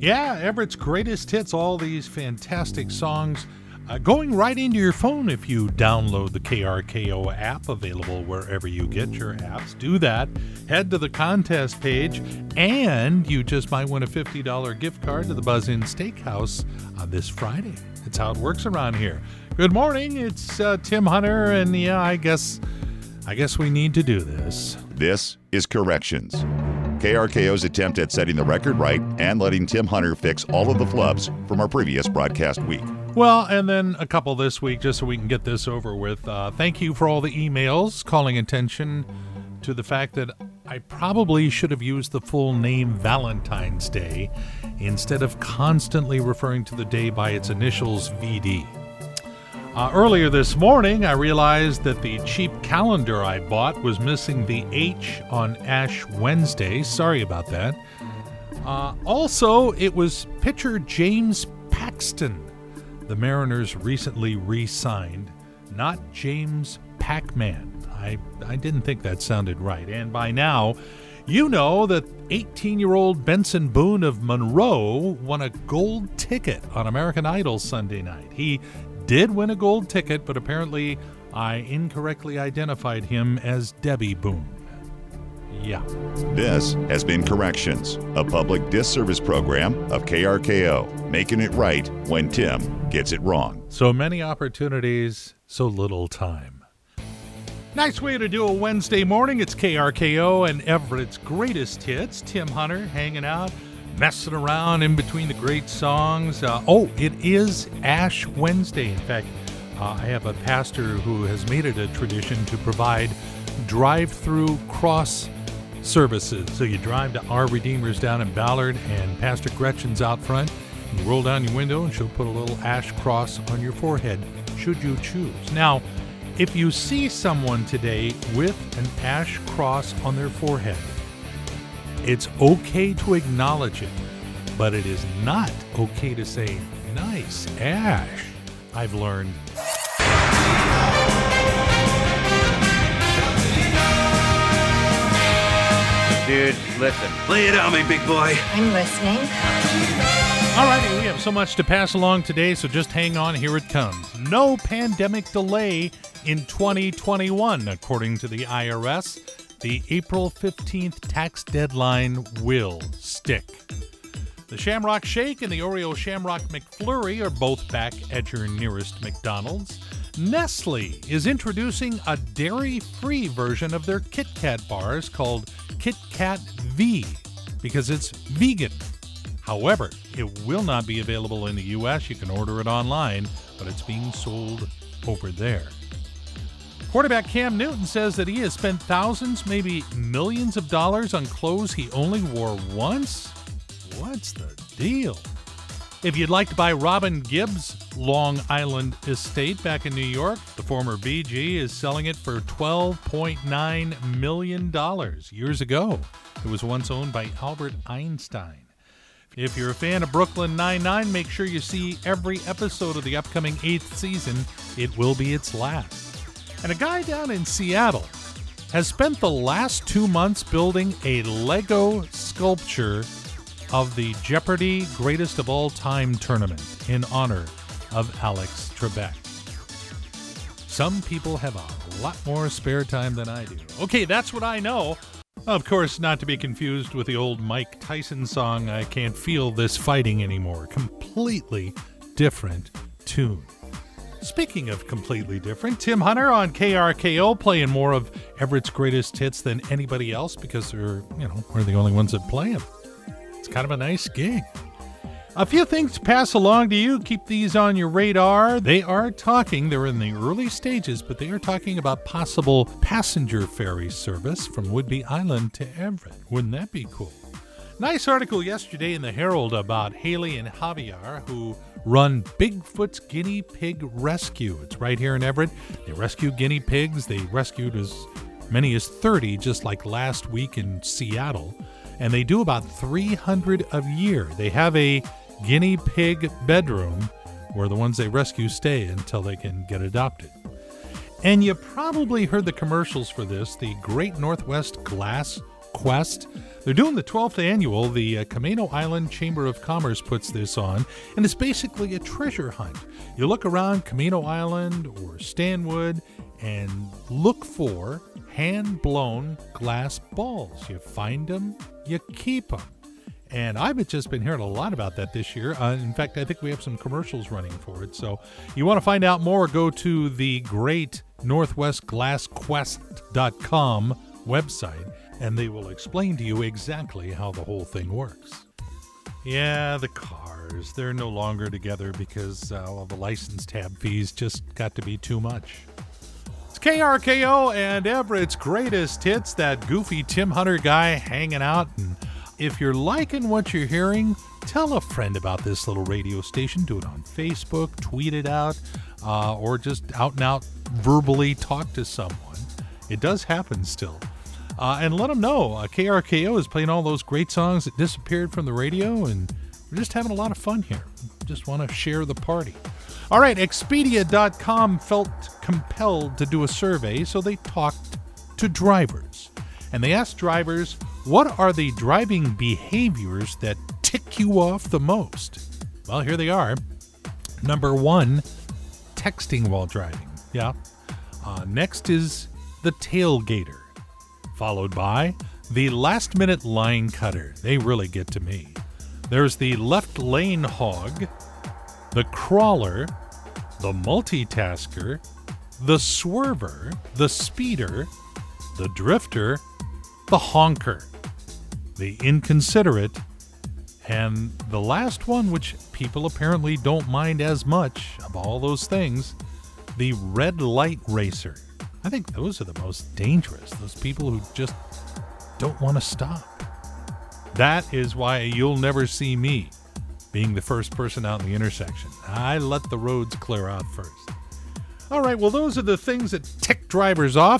Yeah, Everett's greatest hits, all these fantastic songs uh, going right into your phone if you download the KRKO app, available wherever you get your apps. Do that. Head to the contest page, and you just might win a $50 gift card to the Buzz Inn Steakhouse uh, this Friday. That's how it works around here. Good morning. It's uh, Tim Hunter, and yeah, I guess, I guess we need to do this. This is Corrections. KRKO's attempt at setting the record right and letting Tim Hunter fix all of the flubs from our previous broadcast week. Well, and then a couple this week just so we can get this over with. Uh, thank you for all the emails calling attention to the fact that I probably should have used the full name Valentine's Day instead of constantly referring to the day by its initials VD. Uh, earlier this morning, I realized that the cheap calendar I bought was missing the H on Ash Wednesday. Sorry about that. Uh, also, it was pitcher James Paxton the Mariners recently re signed, not James Pac Man. I, I didn't think that sounded right. And by now, you know that 18 year old Benson Boone of Monroe won a gold ticket on American Idol Sunday night. He did win a gold ticket, but apparently I incorrectly identified him as Debby Boone. Yeah. This has been Corrections, a public disservice program of KRKO, making it right when Tim gets it wrong. So many opportunities, so little time. Nice way to do a Wednesday morning. It's KRKO and Everett's greatest hits. Tim Hunter hanging out, messing around in between the great songs. Uh, oh, it is Ash Wednesday. In fact, uh, I have a pastor who has made it a tradition to provide drive through cross services. So you drive to Our Redeemer's down in Ballard, and Pastor Gretchen's out front. You roll down your window, and she'll put a little ash cross on your forehead, should you choose. Now, if you see someone today with an ash cross on their forehead, it's okay to acknowledge it, but it is not okay to say, nice ash. I've learned Dude, listen. Lay it on me, big boy. I'm listening. All righty, we have so much to pass along today, so just hang on. Here it comes. No pandemic delay in 2021, according to the IRS. The April 15th tax deadline will stick. The Shamrock Shake and the Oreo Shamrock McFlurry are both back at your nearest McDonald's. Nestle is introducing a dairy free version of their Kit Kat bars called Kit Kat V because it's vegan. However, it will not be available in the US. You can order it online, but it's being sold over there. Quarterback Cam Newton says that he has spent thousands, maybe millions of dollars on clothes he only wore once. What's the deal? If you'd like to buy Robin Gibbs' Long Island estate back in New York, the former Bee Gee is selling it for $12.9 million. Years ago, it was once owned by Albert Einstein. If you're a fan of Brooklyn Nine-Nine, make sure you see every episode of the upcoming eighth season. It will be its last. And a guy down in Seattle has spent the last two months building a Lego sculpture of the Jeopardy Greatest of All Time tournament in honor of Alex Trebek. Some people have a lot more spare time than I do. Okay, that's what I know. Of course, not to be confused with the old Mike Tyson song, I Can't Feel This Fighting Anymore. Completely different tune. Speaking of completely different, Tim Hunter on KRKO playing more of Everett's greatest hits than anybody else because they're, you know, we're the only ones that play them. It's kind of a nice gig. A few things to pass along to you. Keep these on your radar. They are talking, they're in the early stages, but they are talking about possible passenger ferry service from Whidbey Island to Everett. Wouldn't that be cool? Nice article yesterday in the Herald about Haley and Javier, who run Bigfoot's Guinea Pig Rescue. It's right here in Everett. They rescue guinea pigs. They rescued as many as 30 just like last week in Seattle and they do about 300 a year. They have a guinea pig bedroom where the ones they rescue stay until they can get adopted. And you probably heard the commercials for this the Great Northwest Glass Quest. They're doing the 12th annual. The uh, Camano Island Chamber of Commerce puts this on, and it's basically a treasure hunt. You look around Camano Island or Stanwood and look for hand blown glass balls. You find them, you keep them. And I've just been hearing a lot about that this year. Uh, in fact, I think we have some commercials running for it. So you want to find out more, go to the great northwestglassquest.com website and they will explain to you exactly how the whole thing works. Yeah, the cars, they're no longer together because uh, the license tab fees just got to be too much. It's KRKO and Everett's greatest hits, that goofy Tim Hunter guy hanging out. And if you're liking what you're hearing, tell a friend about this little radio station. Do it on Facebook, tweet it out, uh, or just out and out verbally talk to someone. It does happen still. Uh, and let them know uh, KRKO is playing all those great songs that disappeared from the radio, and we're just having a lot of fun here. Just want to share the party. All right, Expedia.com felt compelled to do a survey, so they talked to drivers. And they asked drivers, what are the driving behaviors that tick you off the most? Well, here they are. Number one, texting while driving. Yeah. Uh, next is the tailgater followed by the last minute line cutter. They really get to me. There's the left lane hog, the crawler, the multitasker, the swerver, the speeder, the drifter, the honker, the inconsiderate, and the last one, which people apparently don't mind as much of all those things, the red light racer. I think those are the most dangerous. Those people who just don't want to stop. That is why you'll never see me being the first person out in the intersection. I let the roads clear out first. All right, well, those are the things that tick drivers off.